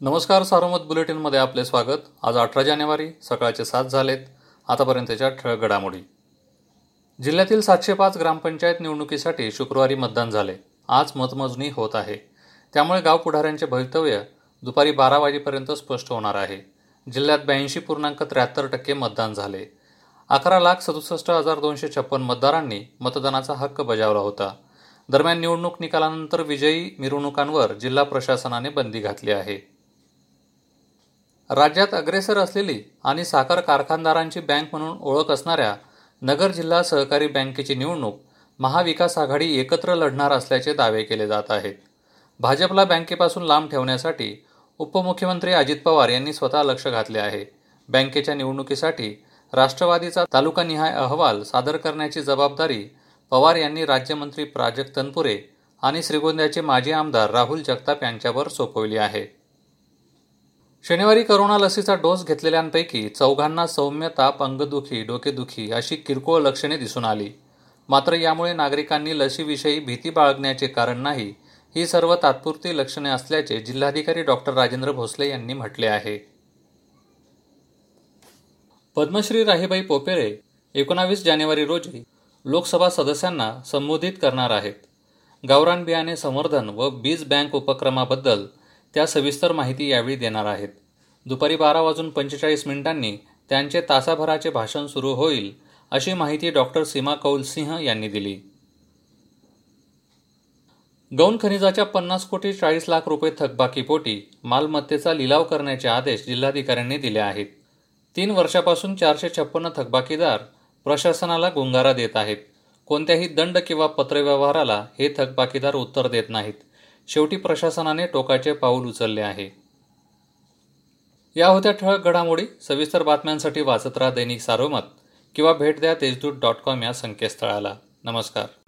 नमस्कार सारोमत बुलेटिनमध्ये आपले स्वागत. आज अठरा जानेवारी सकाळचे सात झालेत. आतापर्यंतच्या ठळक घडामोडी. जिल्ह्यातील सातशे पाच ग्रामपंचायत निवडणुकीसाठी शुक्रवारी मतदान झाले. आज मतमोजणी होत आहे. त्यामुळे गाव पुढाऱ्यांचे भवितव्य दुपारी बारा वाजेपर्यंत स्पष्ट होणार आहे. जिल्ह्यात ब्याऐंशी पूर्णांक त्र्याहत्तर टक्के मतदान झाले. अकरा लाख सदुसष्ट हजार दोनशे छप्पन मतदारांनी मतदानाचा हक्क बजावला होता. दरम्यान निवडणूक निकालानंतर विजयी मिरवणुकांवर जिल्हा प्रशासनाने बंदी घातली आहे. राज्यात अग्रेसर असलेली आणि साखर कारखानदारांची बँक म्हणून ओळख असणाऱ्या नगर जिल्हा सहकारी बँकेची निवडणूक महाविकास आघाडी एकत्र लढणार असल्याचे दावे केले जात आहेत. भाजपला बँकेपासून लांब ठेवण्यासाठी उपमुख्यमंत्री अजित पवार यांनी स्वतः लक्ष घातले आहे. बँकेच्या निवडणुकीसाठी राष्ट्रवादीचा तालुकानिहाय अहवाल सादर करण्याची जबाबदारी पवार यांनी राज्यमंत्री प्राजक्त तनपुरे आणि श्रीगोंद्याचे माजी आमदार राहुल जगताप यांच्यावर सोपवली आहे. शनिवारी करोना लसीचा डोस घेतलेल्यांपैकी चौघांना सौम्य ताप अंगदुखी डोकेदुखी अशी किरकोळ लक्षणे दिसून आली. मात्र यामुळे नागरिकांनी लसीविषयी भीती बाळगण्याचे कारण नाही ही सर्व तात्पुरती लक्षणे असल्याचे जिल्हाधिकारी डॉक्टर राजेंद्र भोसले यांनी म्हटले आहे. पद्मश्री राहीबाई पोपेरे एकोणावीस जानेवारी रोजी लोकसभा सदस्यांना संबोधित करणार आहेत. गावरान बियाणे संवर्धन व बीज बँक उपक्रमाबद्दल त्या सविस्तर माहिती यावेळी देणार आहेत. दुपारी बारा वाजून पंचेचाळीस मिनिटांनी त्यांचे तासाभराचे भाषण सुरू होईल अशी माहिती डॉक्टर सीमा कौल सिंह यांनी दिली. गौण खनिजाच्या पन्नास कोटी चाळीस लाख रुपये थकबाकीपोटी मालमत्तेचा लिलाव करण्याचे आदेश जिल्हाधिकाऱ्यांनी दिले आहेत. तीन वर्षापासून चारशे छप्पन्न थकबाकीदार प्रशासनाला गुंगारा देत आहेत. कोणत्याही दंड किंवा पत्रव्यवहाराला हे थकबाकीदार उत्तर देत नाहीत. शेवटी प्रशासनाने टोकाचे पाऊल उचलले आहे. या होत्या ठळक घडामोडी सविस्तर बातम्यांसाठी वाचत राहा दैनिक सारोमत किंवा भेट द्या तेजदूत डॉट कॉम या संकेतस्थळाला. नमस्कार.